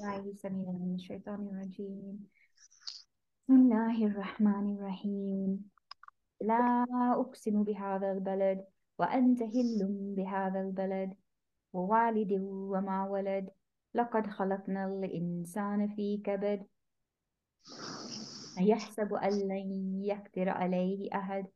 بالله السميع من الشيطان الرجيم. بسم الله الرحمن الرحيم. لا أقسم بهذا البلد وأنت هل بهذا البلد؟ ووالد وما ولد؟ لقد خلقنا الإنسان في كبد. أيحسب أن لن يقدر عليه أحد؟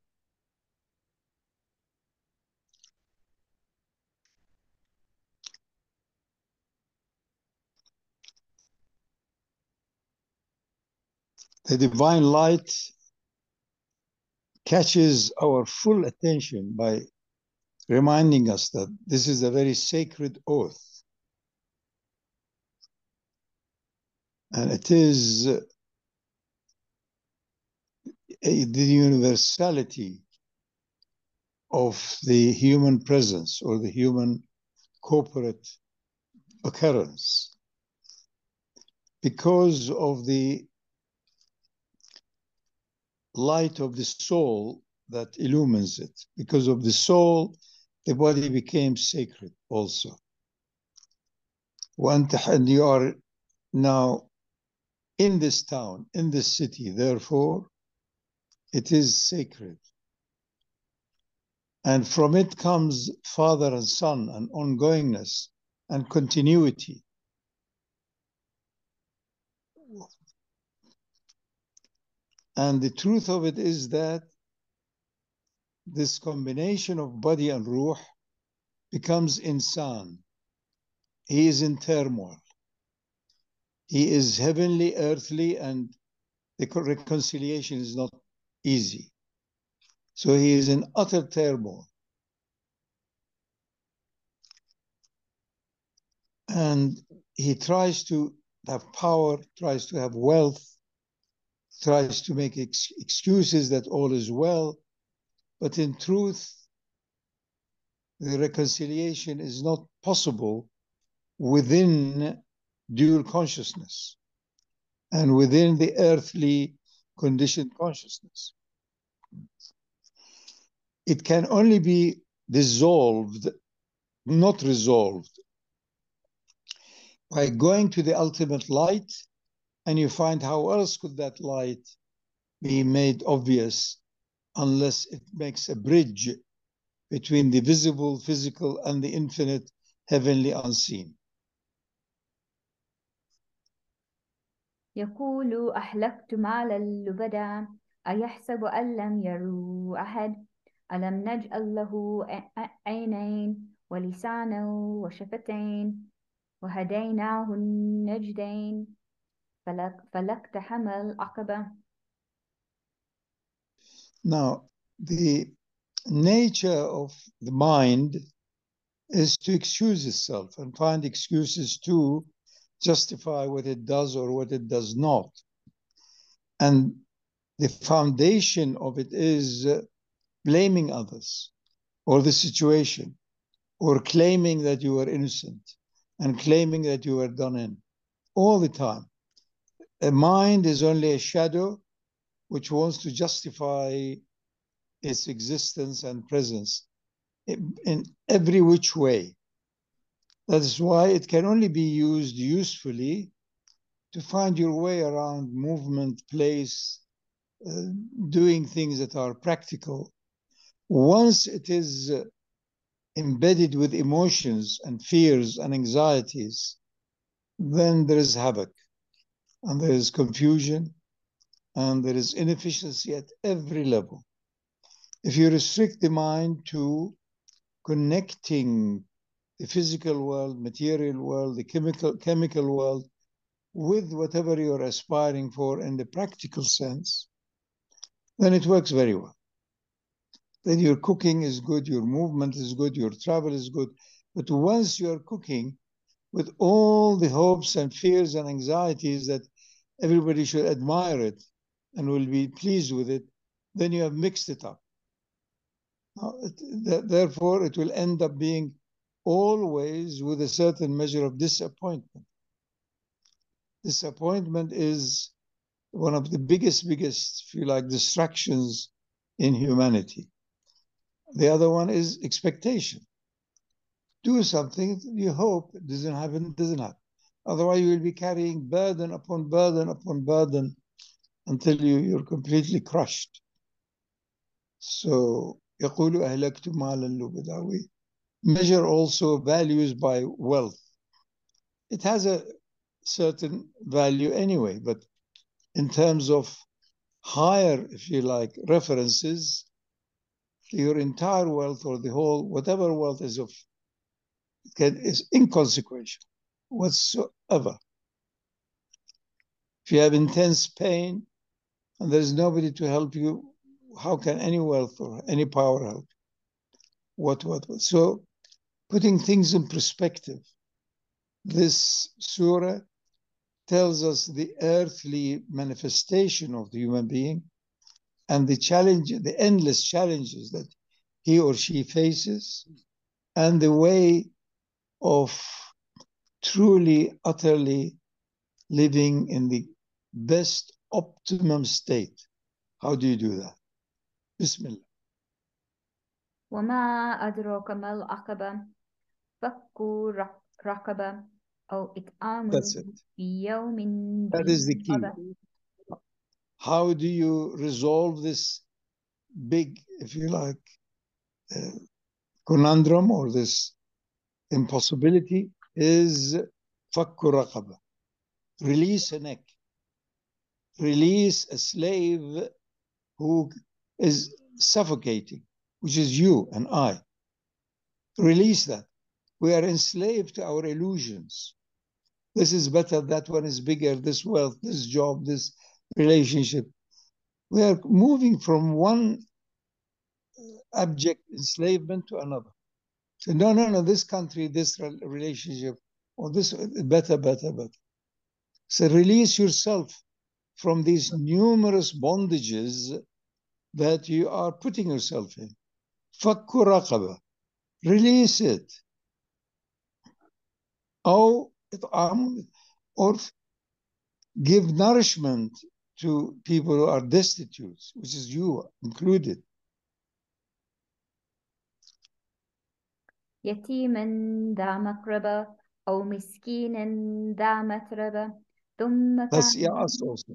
The divine light catches our full attention by reminding us that this is a very sacred oath. And it is the universality of the human presence or the human corporate occurrence because of the light of the soul that illumines it. Because of the soul, the body became sacred also. And you are now in this town, in this city, therefore, it is sacred. And from it comes father and son and ongoingness and continuity. And the truth of it is that this combination of body and ruh becomes insan. He is in turmoil. He is heavenly, earthly, and the reconciliation is not easy. So he is in utter turmoil. And he tries to have power, tries to have wealth, tries to make ex- excuses that all is well. But in truth, the reconciliation is not possible within dual consciousness and within the earthly conditioned consciousness. It can only be dissolved, not resolved, by going to the ultimate light, and you find how else could that light be made obvious unless it makes a bridge between the visible, physical, and the infinite, heavenly, unseen. يقول أهلكت مالا لبدا أيحسب أن لم يروا أحد ألم نجعل له ع- عينين ولسانا وشفتين وهديناه النجدين فلك فلاقتحم العقبة Now, the nature of the mind is to excuse itself and find excuses to justify what it does or what it does not. And the foundation of it is uh, blaming others or the situation or claiming that you are innocent and claiming that you were done in all the time. A mind is only a shadow which wants to justify its existence and presence in, every which way. That is why it can only be used usefully to find your way around movement, place, uh, doing things that are practical. Once it is uh, embedded with emotions and fears and anxieties, then there is havoc and there is confusion and there is inefficiency at every level. If you restrict the mind to connecting the physical world, material world, the chemical chemical world with whatever you're aspiring for in the practical sense, then it works very well. Then your cooking is good, your movement is good, your travel is good. But once you're cooking with all the hopes and fears and anxieties that everybody should admire it and will be pleased with it, then you have mixed it up. Now, it, th- therefore, it will end up being always with a certain measure of disappointment. Disappointment is one of the biggest, biggest, if you like, distractions in humanity. The other one is expectation. Do something, you hope doesn't happen, doesn't happen. Otherwise, you will be carrying burden upon burden upon burden until you, you're completely crushed. So, يقول أهلكت مالا لبدا. We measure also values by wealth. It has a certain value anyway, but in terms of higher, if you like, references, your entire wealth or the whole, whatever wealth is of, can, is inconsequential whatsoever. If you have intense pain and there is nobody to help you, how can any wealth or any power help? What, what, what? So, putting things in perspective, this surah tells us the earthly manifestation of the human being and the challenge, the endless challenges that he or she faces, and the way of truly, utterly living in the best optimum state. How do you do that? Bismillah. وما أدراك ما العقبة فك رق- رقبة أو إطعام That's it. في يوم That is the key. ذي مسغبة. How do you resolve this big, if you like, uh, conundrum or this impossibility? Is fakku raqaba. Release a neck. Release a slave who is suffocating, which is you and I. Release that. We are enslaved to our illusions. This is better, that one is bigger, this wealth, this job, this relationship. We are moving from one abject enslavement to another. No, no, no, this country, this relationship, or this, better, better, better. So release yourself from these numerous bondages that you are putting yourself in. Fakurakaba. Release it. Or give nourishment to people who are destitute, which is you included. يتيما ذا مقربة أو مسكينا ذا متربة ثم That's كان yeah, us also.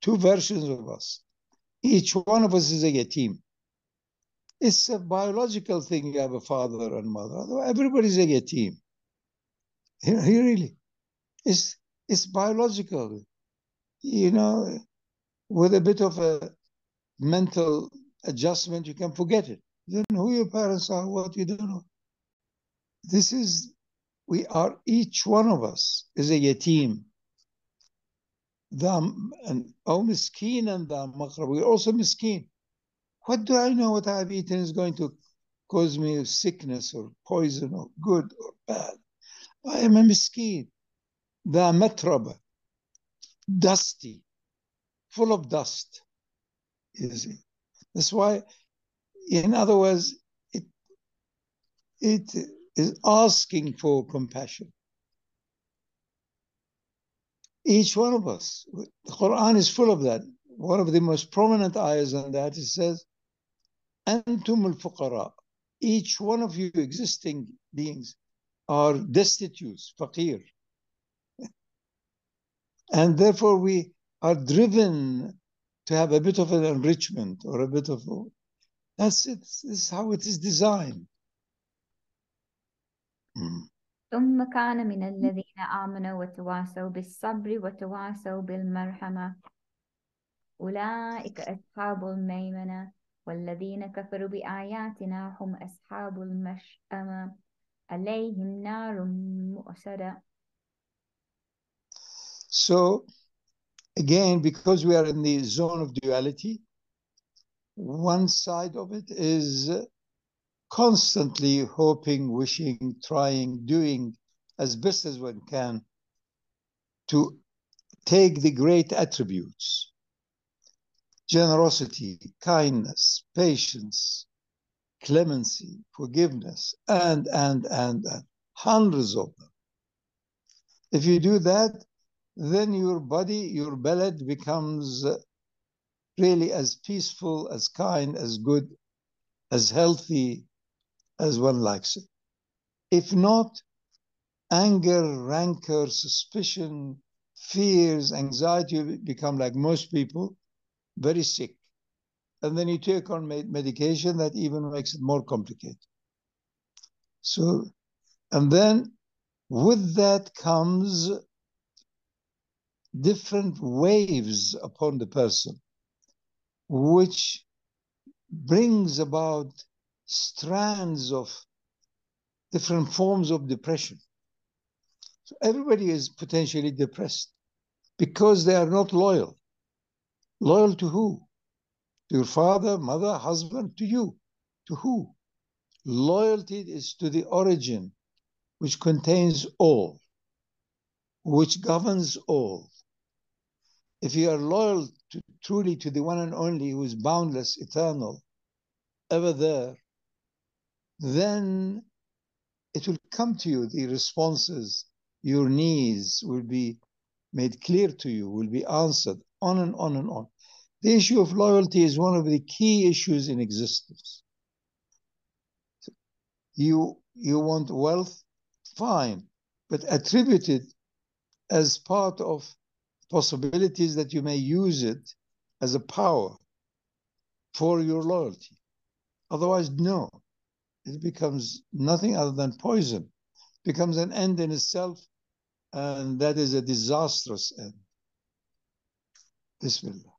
Two versions of us. Each one of us is a yatim. It's a biological thing. You have a father and mother. Everybody's a yatim. He- he really. It's it's biological. You know, with a bit of a mental adjustment, you can forget it. You don't know who your parents are, what you don't know. This is, we are, each one of us is a yatim. The, and oh, miskin and the maqrab, we're also miskin. What do I know what I've eaten is going to cause me sickness or poison or good or bad? I am a miskin. The matraba, dusty, full of dust. You see, that's why, in other words, it it is asking for compassion. Each one of us, the Quran is full of that. One of the most prominent ayahs on that it says, "Antum al-fuqara." Each one of you existing beings are destitute, faqir. And therefore, we are driven to have a bit of an enrichment or a bit of. That's it. This is how it is designed. ثم كان من الذين آمنوا وتواصوا بالصبر وتواصوا بالمرحمة. أولئك أصحاب الميمنة والذين كفروا بآياتنا هم أصحاب المشأمة. عليهم نار مؤصدة. So, again, because we are in the zone of duality, one side of it is constantly hoping, wishing, trying, doing as best as one can to take the great attributes generosity, kindness, patience, clemency, forgiveness, and, and, and, and hundreds of them. If you do that, then your body, your balad becomes really as peaceful, as kind, as good, as healthy as one likes it. If not, anger, rancor, suspicion, fears, anxiety become like most people, very sick. And then you take on medication that even makes it more complicated. So, and then with that comes different waves upon the person, which brings about strands of different forms of depression. So everybody is potentially depressed because they are not loyal. Loyal to who? To your father, mother, husband, to you. To who? Loyalty is to the origin, which contains all, which governs all. If you are loyal to, truly to the one and only who is boundless, eternal, ever there, then it will come to you, the responses, your needs will be made clear to you, will be answered on and on and on. The issue of loyalty is one of the key issues in existence. You, you want wealth, fine, but attribute it as part of possibilities that you may use it as a power for your loyalty. Otherwise, no. It becomes nothing other than poison. It becomes an end in itself, and that is a disastrous end. Bismillah.